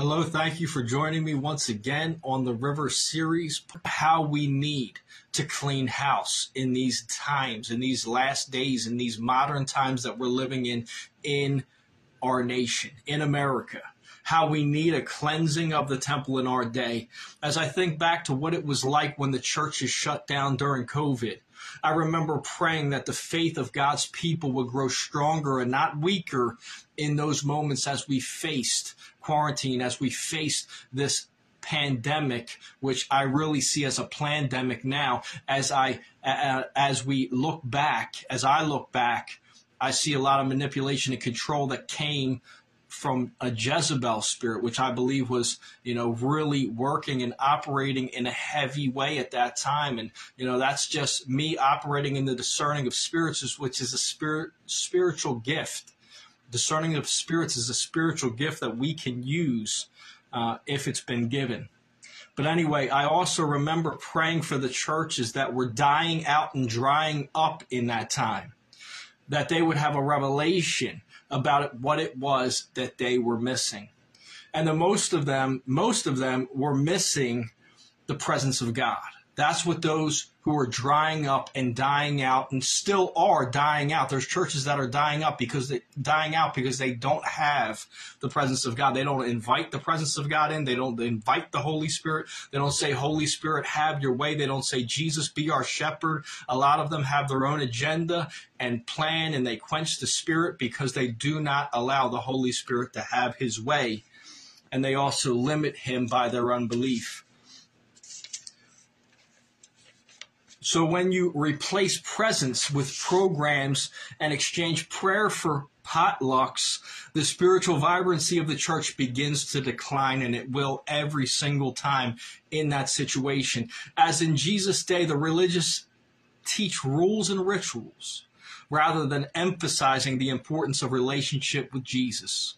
Hello, thank you for joining me once again on the River series. How we need to clean house in these times, in these last days, in these modern times that we're living in, in our nation, in America. How we need a cleansing of the temple in our day. As I think back to what it was like when the churches shut down during COVID, I remember praying that the faith of God's people would grow stronger and not weaker in those moments as we faced quarantine, as we faced this pandemic, which I really see as a pandemic now, as I uh, as we look back, as I look back, I see a lot of manipulation and control that came from a Jezebel spirit, which I believe was, you know, really working and operating in a heavy way at that time. And, you know, that's just me operating in the discerning of spirits, which is a spirit, spiritual gift discerning of spirits is a spiritual gift that we can use uh, if it's been given. But anyway, I also remember praying for the churches that were dying out and drying up in that time, that they would have a revelation about what it was that they were missing. And the most of them, most of them were missing the presence of God. That's what those who are drying up and dying out and still are dying out. There's churches that are dying up because they dying out because they don't have the presence of God. They don't invite the presence of God in. They don't invite the Holy Spirit. They don't say, Holy Spirit, have your way. They don't say, Jesus, be our shepherd. A lot of them have their own agenda and plan and they quench the Spirit because they do not allow the Holy Spirit to have his way. And they also limit him by their unbelief. So when you replace presence with programs and exchange prayer for potlucks, the spiritual vibrancy of the church begins to decline, and it will every single time in that situation. As in Jesus' day, the religious teach rules and rituals rather than emphasizing the importance of relationship with Jesus.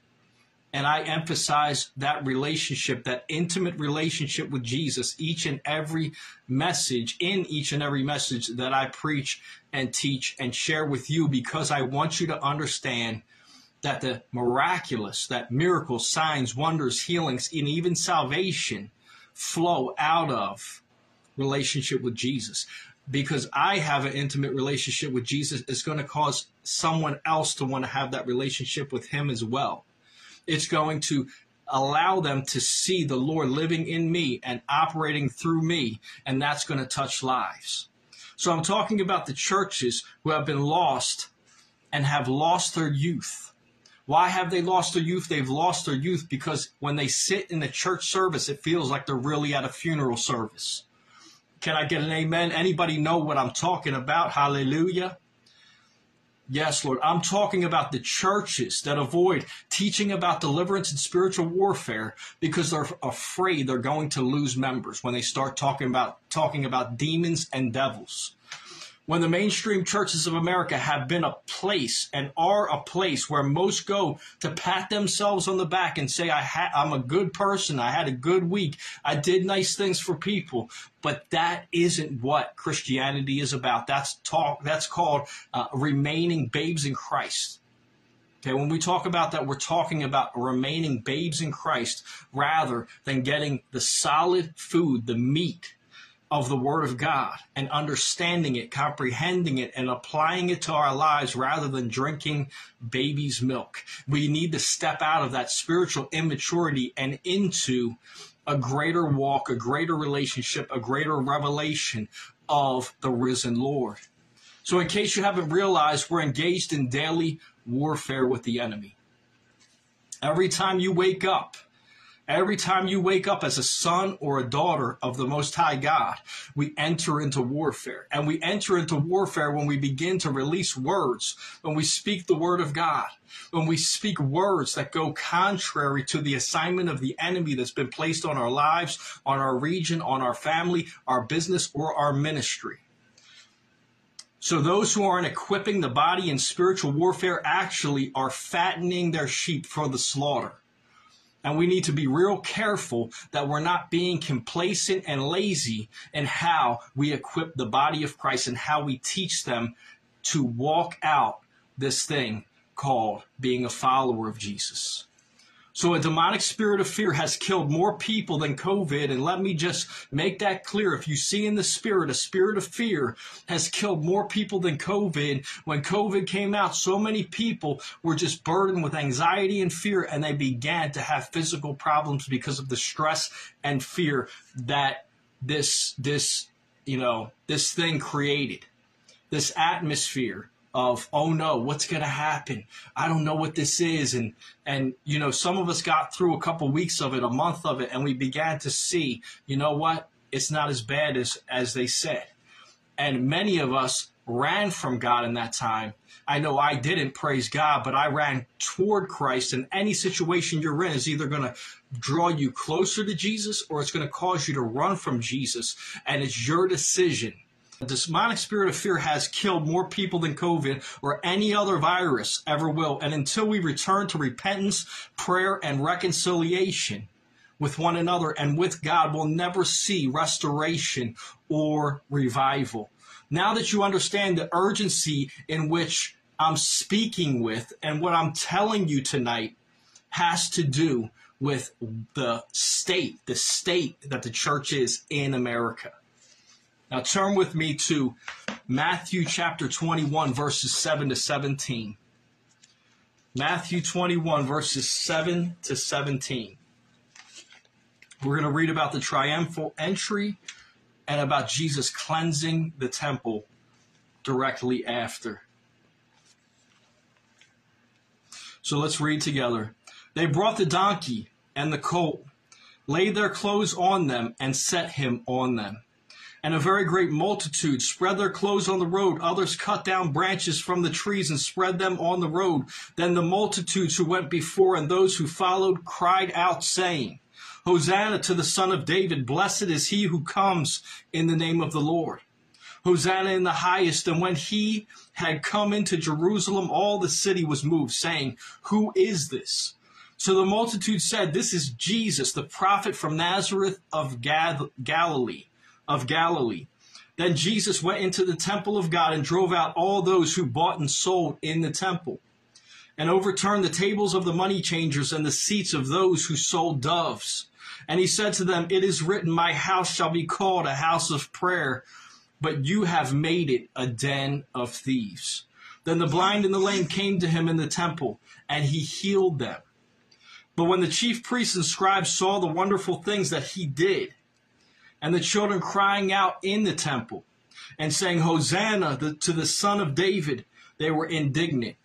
And I emphasize that relationship, that intimate relationship with Jesus, each and every message, in each and every message that I preach and teach and share with you, because I want you to understand that the miraculous, that miracles, signs, wonders, healings, and even salvation flow out of relationship with Jesus. Because I have an intimate relationship with Jesus, it's going to cause someone else to want to have that relationship with Him as well. It's going to allow them to see the Lord living in me and operating through me, and that's going to touch lives. So I'm talking about the churches who have been lost and have lost their youth. Why have they lost their youth? They've lost their youth because when they sit in the church service, it feels like they're really at a funeral service. Can I get an amen? Anybody know what I'm talking about? Hallelujah. Yes, Lord. I'm talking about the churches that avoid teaching about deliverance and spiritual warfare because they're afraid they're going to lose members when they start talking about talking about demons and devils when the mainstream churches of America have been a place and are a place where most go to pat themselves on the back and say, I I'm a good person. I had a good week. I did nice things for people. But that isn't what Christianity is about. That's talk. That's called uh, remaining babes in Christ. Okay, when we talk about that, we're talking about remaining babes in Christ rather than getting the solid food, the meat of the Word of God and understanding it, comprehending it, and applying it to our lives rather than drinking baby's milk. We need to step out of that spiritual immaturity and into a greater walk, a greater relationship, a greater revelation of the risen Lord. So, in case you haven't realized, we're engaged in daily warfare with the enemy. Every time you wake up, Every time you wake up as a son or a daughter of the Most High God, we enter into warfare. And we enter into warfare when we begin to release words, when we speak the word of God, when we speak words that go contrary to the assignment of the enemy that's been placed on our lives, on our region, on our family, our business, or our ministry. So those who aren't equipping the body in spiritual warfare actually are fattening their sheep for the slaughter. And we need to be real careful that we're not being complacent and lazy in how we equip the body of Christ and how we teach them to walk out this thing called being a follower of Jesus. So a demonic spirit of fear has killed more people than COVID. And let me just make that clear. If you see in the spirit, a spirit of fear has killed more people than COVID. When COVID came out, so many people were just burdened with anxiety and fear, and they began to have physical problems because of the stress and fear that this, this, you know, this thing created, this atmosphere of oh no what's going to happen? I don't know what this is. And and you know some of us got through a couple weeks of it a month of it and we began to see you know what? It's not as bad as as they said. And many of us ran from god in that time. I know i didn't praise god but i ran toward christ and any situation you're in is either going to draw you closer to jesus or it's going to cause you to run from jesus and it's your decision the demonic spirit of fear has killed more people than COVID or any other virus ever will. And until we return to repentance, prayer, and reconciliation with one another and with God, we'll never see restoration or revival. Now that you understand the urgency in which I'm speaking with and what I'm telling you tonight has to do with the state, the state that the church is in America. Now turn with me to Matthew chapter 21, verses 7 to 17. Matthew 21, verses 7 to 17. We're going to read about the triumphal entry and about Jesus cleansing the temple directly after. So let's read together. They brought the donkey and the colt, laid their clothes on them, and set him on them and a very great multitude spread their clothes on the road. Others cut down branches from the trees and spread them on the road. Then the multitudes who went before and those who followed cried out, saying, Hosanna to the Son of David. Blessed is he who comes in the name of the Lord. Hosanna in the highest. And when he had come into Jerusalem, all the city was moved, saying, Who is this? So the multitude said, This is Jesus, the prophet from Nazareth of Galilee of Galilee. Then Jesus went into the temple of God and drove out all those who bought and sold in the temple, and overturned the tables of the money changers and the seats of those who sold doves. And he said to them, It is written, My house shall be called a house of prayer, but you have made it a den of thieves. Then the blind and the lame came to him in the temple, and he healed them. But when the chief priests and scribes saw the wonderful things that he did, and the children crying out in the temple and saying, Hosanna to the Son of David, they were indignant.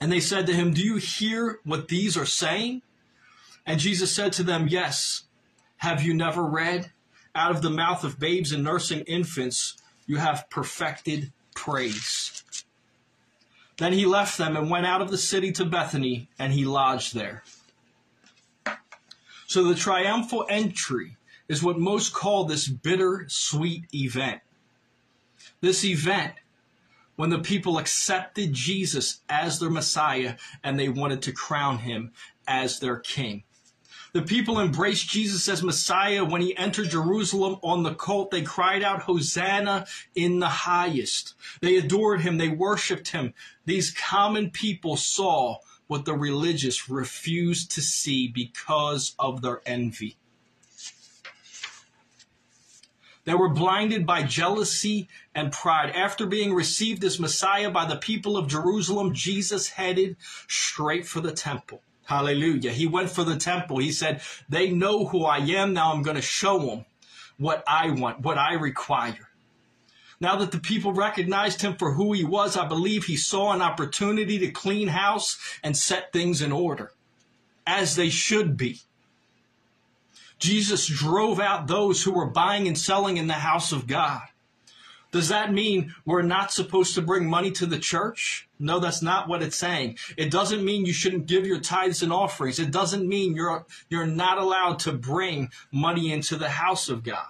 And they said to him, Do you hear what these are saying? And Jesus said to them, Yes. Have you never read? Out of the mouth of babes and nursing infants, you have perfected praise. Then he left them and went out of the city to Bethany, and he lodged there. So the triumphal entry is what most call this bitter sweet event. This event when the people accepted Jesus as their Messiah and they wanted to crown him as their king. The people embraced Jesus as Messiah when he entered Jerusalem on the colt. They cried out, Hosanna in the highest. They adored him. They worshiped him. These common people saw what the religious refused to see because of their envy. They were blinded by jealousy and pride. After being received as Messiah by the people of Jerusalem, Jesus headed straight for the temple. Hallelujah. He went for the temple. He said, They know who I am. Now I'm going to show them what I want, what I require. Now that the people recognized him for who he was, I believe he saw an opportunity to clean house and set things in order, as they should be. Jesus drove out those who were buying and selling in the house of God. Does that mean we're not supposed to bring money to the church? No, that's not what it's saying. It doesn't mean you shouldn't give your tithes and offerings. It doesn't mean you're, you're not allowed to bring money into the house of God.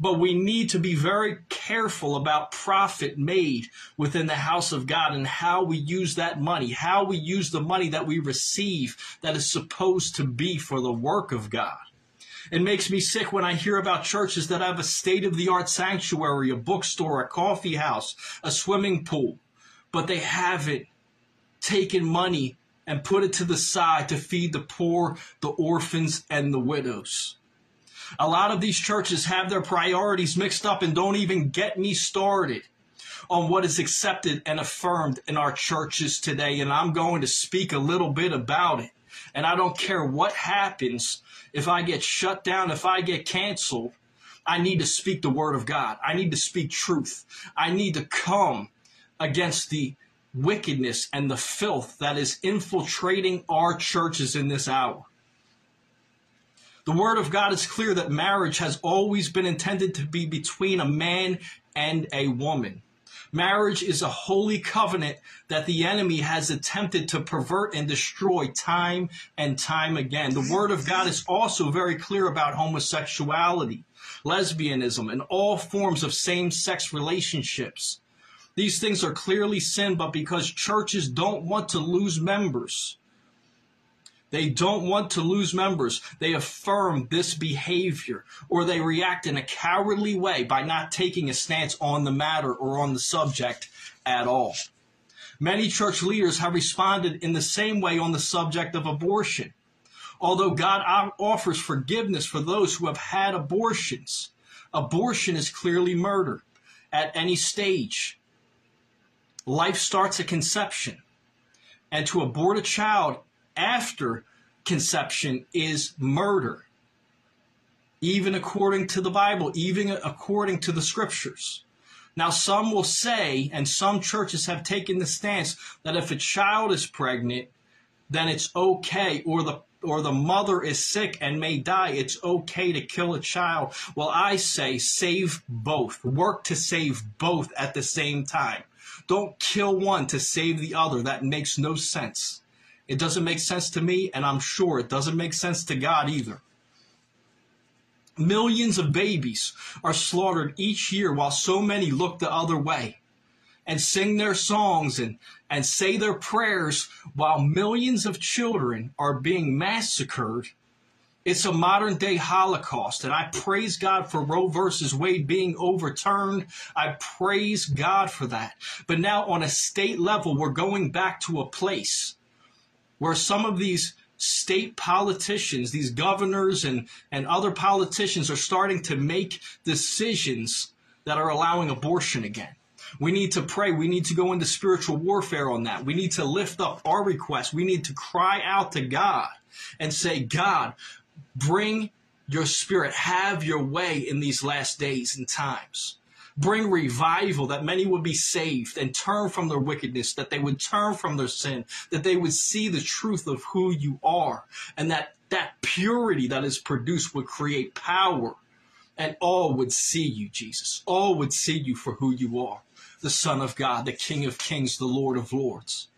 But we need to be very careful about profit made within the house of God and how we use that money, how we use the money that we receive that is supposed to be for the work of God. It makes me sick when I hear about churches that have a state of the art sanctuary, a bookstore, a coffee house, a swimming pool, but they haven't taken money and put it to the side to feed the poor, the orphans, and the widows. A lot of these churches have their priorities mixed up and don't even get me started on what is accepted and affirmed in our churches today. And I'm going to speak a little bit about it. And I don't care what happens if I get shut down, if I get canceled. I need to speak the word of God. I need to speak truth. I need to come against the wickedness and the filth that is infiltrating our churches in this hour. The word of God is clear that marriage has always been intended to be between a man and a woman. Marriage is a holy covenant that the enemy has attempted to pervert and destroy time and time again. The word of God is also very clear about homosexuality, lesbianism, and all forms of same sex relationships. These things are clearly sin, but because churches don't want to lose members, they don't want to lose members. They affirm this behavior or they react in a cowardly way by not taking a stance on the matter or on the subject at all. Many church leaders have responded in the same way on the subject of abortion. Although God offers forgiveness for those who have had abortions, abortion is clearly murder at any stage. Life starts at conception. And to abort a child after conception is murder, even according to the Bible, even according to the scriptures. Now, some will say, and some churches have taken the stance that if a child is pregnant, then it's okay, or the or the mother is sick and may die, it's okay to kill a child. Well, I say save both. Work to save both at the same time. Don't kill one to save the other. That makes no sense. It doesn't make sense to me, and I'm sure it doesn't make sense to God either. Millions of babies are slaughtered each year while so many look the other way and sing their songs and, and say their prayers while millions of children are being massacred. It's a modern day Holocaust, and I praise God for Roe versus Wade being overturned. I praise God for that. But now, on a state level, we're going back to a place where some of these state politicians, these governors and, and other politicians are starting to make decisions that are allowing abortion again. We need to pray. We need to go into spiritual warfare on that. We need to lift up our requests. We need to cry out to God and say, God, bring your spirit, have your way in these last days and times bring revival, that many would be saved and turn from their wickedness, that they would turn from their sin, that they would see the truth of who you are, and that that purity that is produced would create power, and all would see you, Jesus. All would see you for who you are, the Son of God, the King of Kings, the Lord of Lords.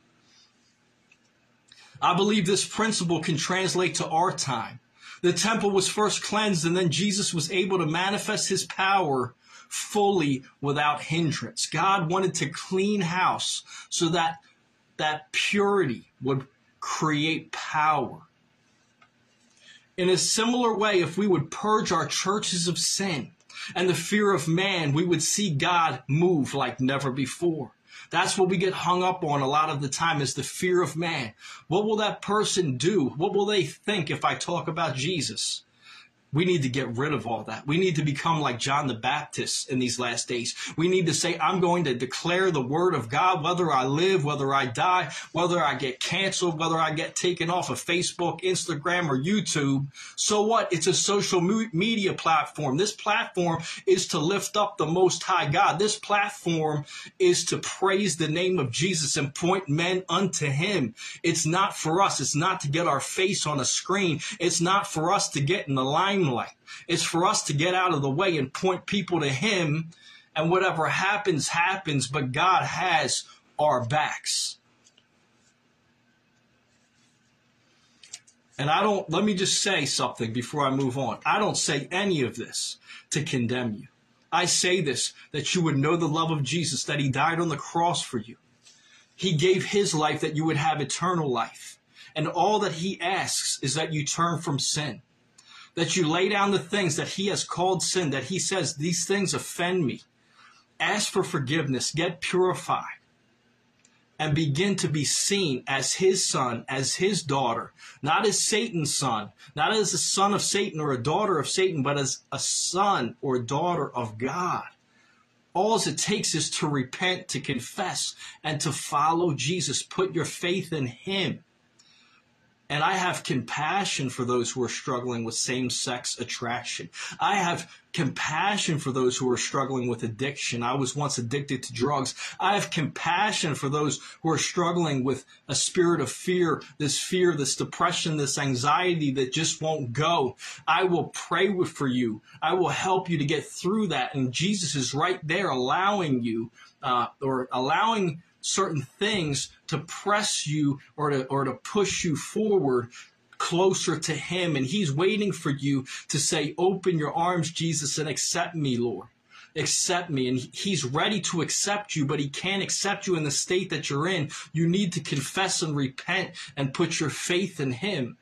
I believe this principle can translate to our time. The temple was first cleansed, and then Jesus was able to manifest his power fully without hindrance. God wanted to clean house so that that purity would create power. In a similar way, if we would purge our churches of sin and the fear of man, we would see God move like never before. That's what we get hung up on a lot of the time is the fear of man. What will that person do? What will they think if I talk about Jesus? We need to get rid of all that. We need to become like John the Baptist in these last days. We need to say, I'm going to declare the word of God, whether I live, whether I die, whether I get canceled, whether I get taken off of Facebook, Instagram, or YouTube. So what? It's a social media platform. This platform is to lift up the Most High God. This platform is to praise the name of Jesus and point men unto Him. It's not for us. It's not to get our face on a screen. It's not for us to get in the limelight It's for us to get out of the way and point people to Him, and whatever happens, happens, but God has our backs. And I don't, let me just say something before I move on. I don't say any of this to condemn you. I say this that you would know the love of Jesus, that He died on the cross for you. He gave His life that you would have eternal life. And all that He asks is that you turn from sin that you lay down the things that he has called sin, that he says, these things offend me. Ask for forgiveness, get purified. and begin to be seen as his son, as his daughter, not as Satan's son, not as a son of Satan or a daughter of Satan, but as a son or daughter of God. All it takes is to repent, to confess, and to follow Jesus. Put your faith in him. And I have compassion for those who are struggling with same sex attraction. I have compassion for those who are struggling with addiction. I was once addicted to drugs. I have compassion for those who are struggling with a spirit of fear, this fear, this depression, this anxiety that just won't go. I will pray for you. I will help you to get through that. And Jesus is right there allowing you, uh, or allowing certain things to press you or to or to push you forward closer to him. And he's waiting for you to say open your arms Jesus and accept me Lord. Accept me. And he's ready to accept you but he can't accept you in the state that you're in. You need to confess and repent and put your faith in him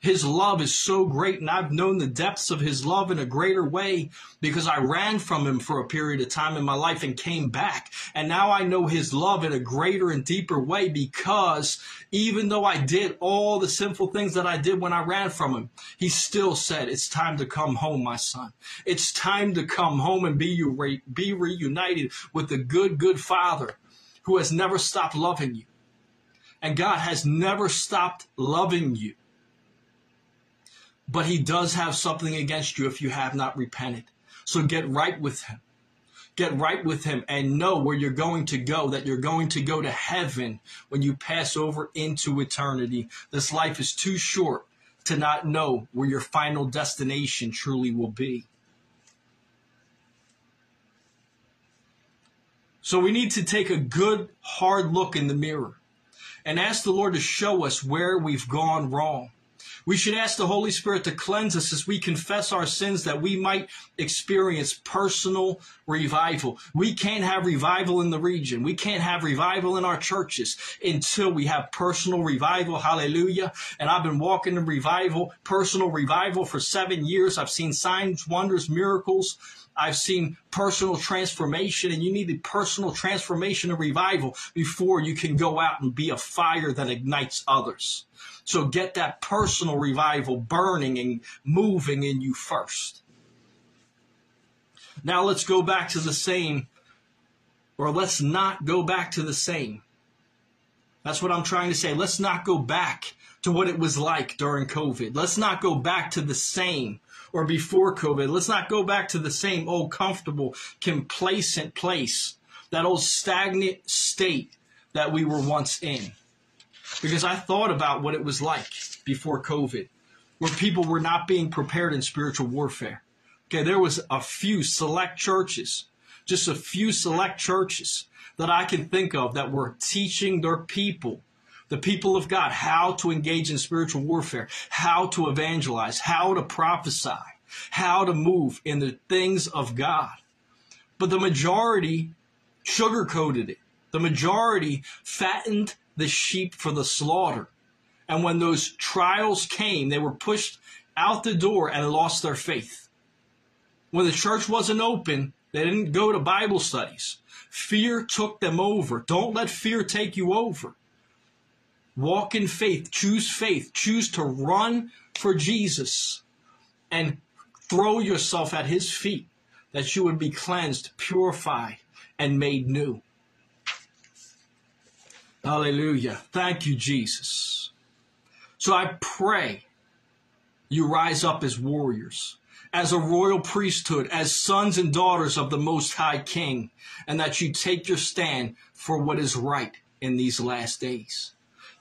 his love is so great, and I've known the depths of His love in a greater way because I ran from Him for a period of time in my life and came back. And now I know His love in a greater and deeper way because even though I did all the sinful things that I did when I ran from Him, He still said, It's time to come home, my son. It's time to come home and be, re- be reunited with the good, good Father who has never stopped loving you. And God has never stopped loving you but he does have something against you if you have not repented. So get right with him. Get right with him and know where you're going to go, that you're going to go to heaven when you pass over into eternity. This life is too short to not know where your final destination truly will be. So we need to take a good, hard look in the mirror and ask the Lord to show us where we've gone wrong we should ask the Holy Spirit to cleanse us as we confess our sins that we might experience personal revival. We can't have revival in the region. We can't have revival in our churches until we have personal revival. Hallelujah. And I've been walking in revival, personal revival for seven years. I've seen signs, wonders, miracles. I've seen personal transformation, and you need the personal transformation and revival before you can go out and be a fire that ignites others. So get that personal revival burning and moving in you first. Now let's go back to the same, or let's not go back to the same. That's what I'm trying to say. Let's not go back to what it was like during COVID. Let's not go back to the same or before COVID. Let's not go back to the same old comfortable, complacent place, that old stagnant state that we were once in because I thought about what it was like before COVID, where people were not being prepared in spiritual warfare. Okay, there was a few select churches, just a few select churches that I can think of that were teaching their people, the people of God, how to engage in spiritual warfare, how to evangelize, how to prophesy, how to move in the things of God. But the majority sugarcoated it. The majority fattened the sheep for the slaughter. And when those trials came, they were pushed out the door and lost their faith. When the church wasn't open, they didn't go to Bible studies. Fear took them over. Don't let fear take you over. Walk in faith, choose faith, choose to run for Jesus and throw yourself at his feet that you would be cleansed, purified, and made new. Hallelujah. Thank you, Jesus. So I pray you rise up as warriors, as a royal priesthood, as sons and daughters of the Most High King, and that you take your stand for what is right in these last days.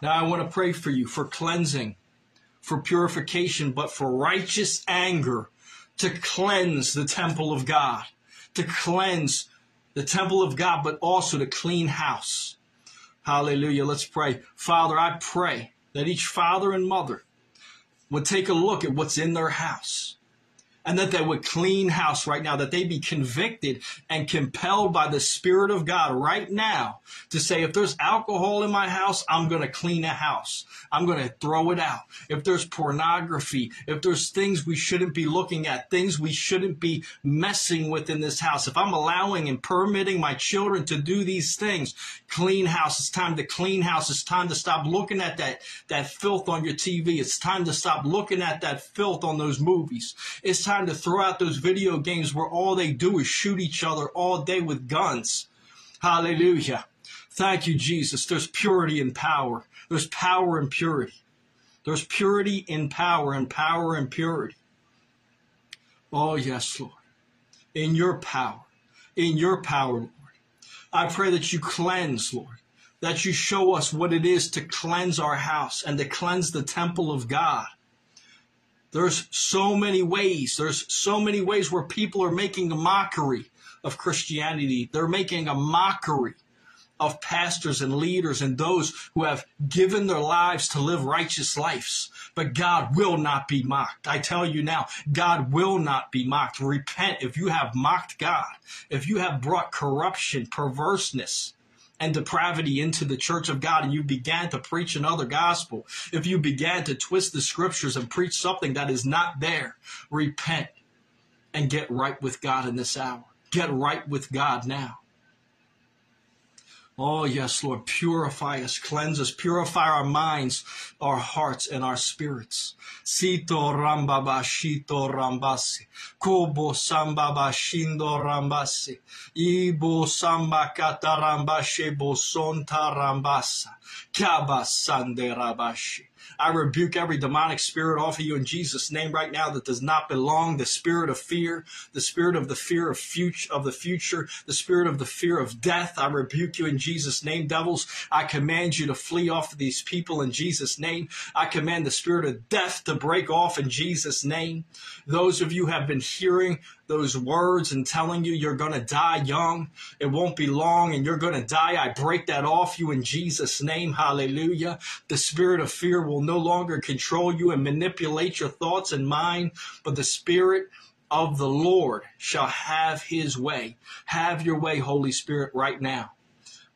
Now I want to pray for you for cleansing, for purification, but for righteous anger to cleanse the temple of God, to cleanse the temple of God, but also to clean house Hallelujah. Let's pray. Father, I pray that each father and mother would take a look at what's in their house. And that they would clean house right now, that they be convicted and compelled by the Spirit of God right now to say, if there's alcohol in my house, I'm going to clean a house. I'm going to throw it out. If there's pornography, if there's things we shouldn't be looking at, things we shouldn't be messing with in this house, if I'm allowing and permitting my children to do these things, clean house. It's time to clean house. It's time to stop looking at that, that filth on your TV. It's time to stop looking at that filth on those movies. It's time to throw out those video games where all they do is shoot each other all day with guns. Hallelujah. Thank you, Jesus. There's purity and power. There's power and purity. There's purity in power and power and purity. Oh, yes, Lord. In your power, in your power, Lord. I pray that you cleanse, Lord, that you show us what it is to cleanse our house and to cleanse the temple of God. There's so many ways. There's so many ways where people are making a mockery of Christianity. They're making a mockery of pastors and leaders and those who have given their lives to live righteous lives. But God will not be mocked. I tell you now, God will not be mocked. Repent if you have mocked God, if you have brought corruption, perverseness, and depravity into the church of God and you began to preach another gospel, if you began to twist the scriptures and preach something that is not there, repent and get right with God in this hour. Get right with God now. Oh, yes, Lord, purify us, cleanse us, purify our minds, our hearts, and our spirits. Sito rambaba shito rambasi. Kobo sambaba shindo rambasi. Ibo samba katarambashe bosonta rambasa. Kaba sande rabashi. I rebuke every demonic spirit off of you in Jesus' name right now that does not belong. The spirit of fear, the spirit of the fear of future of the future, the spirit of the fear of death. I rebuke you in Jesus' name, devils. I command you to flee off of these people in Jesus' name. I command the spirit of death to break off in Jesus' name. Those of you have been hearing those words and telling you you're going to die young. It won't be long and you're going to die. I break that off you in Jesus' name. Hallelujah. The spirit of fear will no longer control you and manipulate your thoughts and mind, but the spirit of the Lord shall have his way. Have your way, Holy Spirit, right now.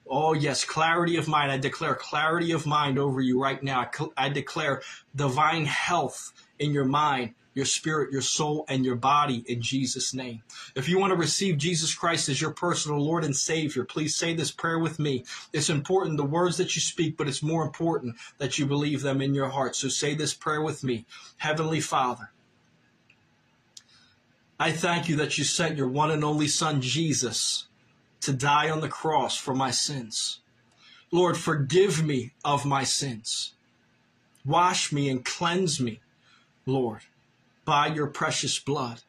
Oh, yes, clarity of mind. I declare clarity of mind over you right now. I, I declare divine health in your mind your spirit, your soul, and your body in Jesus' name. If you want to receive Jesus Christ as your personal Lord and Savior, please say this prayer with me. It's important, the words that you speak, but it's more important that you believe them in your heart. So say this prayer with me. Heavenly Father, I thank you that you sent your one and only Son, Jesus, to die on the cross for my sins. Lord, forgive me of my sins. Wash me and cleanse me, Lord by your precious blood.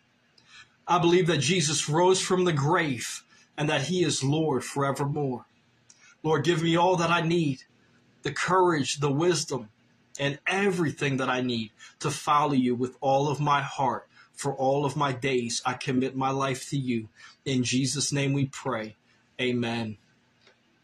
I believe that Jesus rose from the grave and that he is Lord forevermore. Lord, give me all that I need the courage, the wisdom, and everything that I need to follow you with all of my heart for all of my days. I commit my life to you. In Jesus' name we pray. Amen.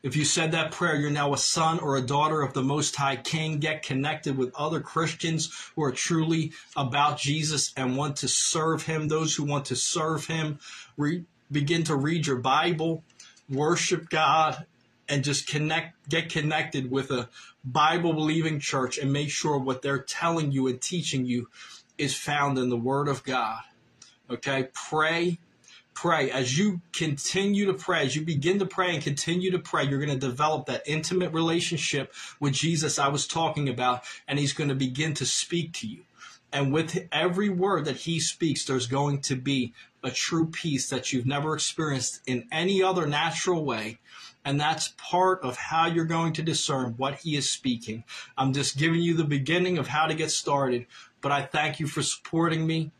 If you said that prayer, you're now a son or a daughter of the Most High King. Get connected with other Christians who are truly about Jesus and want to serve Him. Those who want to serve Him, re- begin to read your Bible, worship God, and just connect, get connected with a Bible believing church and make sure what they're telling you and teaching you is found in the Word of God. Okay, pray pray, as you continue to pray, as you begin to pray and continue to pray, you're going to develop that intimate relationship with Jesus I was talking about, and He's going to begin to speak to you. And with every word that He speaks, there's going to be a true peace that you've never experienced in any other natural way. And that's part of how you're going to discern what he is speaking. I'm just giving you the beginning of how to get started, but I thank you for supporting me.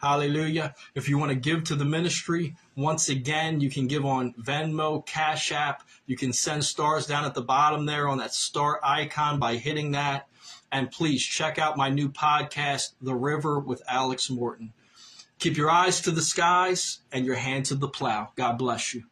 Hallelujah. If you want to give to the ministry, once again, you can give on Venmo, Cash App. You can send stars down at the bottom there on that star icon by hitting that. And please check out my new podcast, The River with Alex Morton. Keep your eyes to the skies and your hand to the plow. God bless you.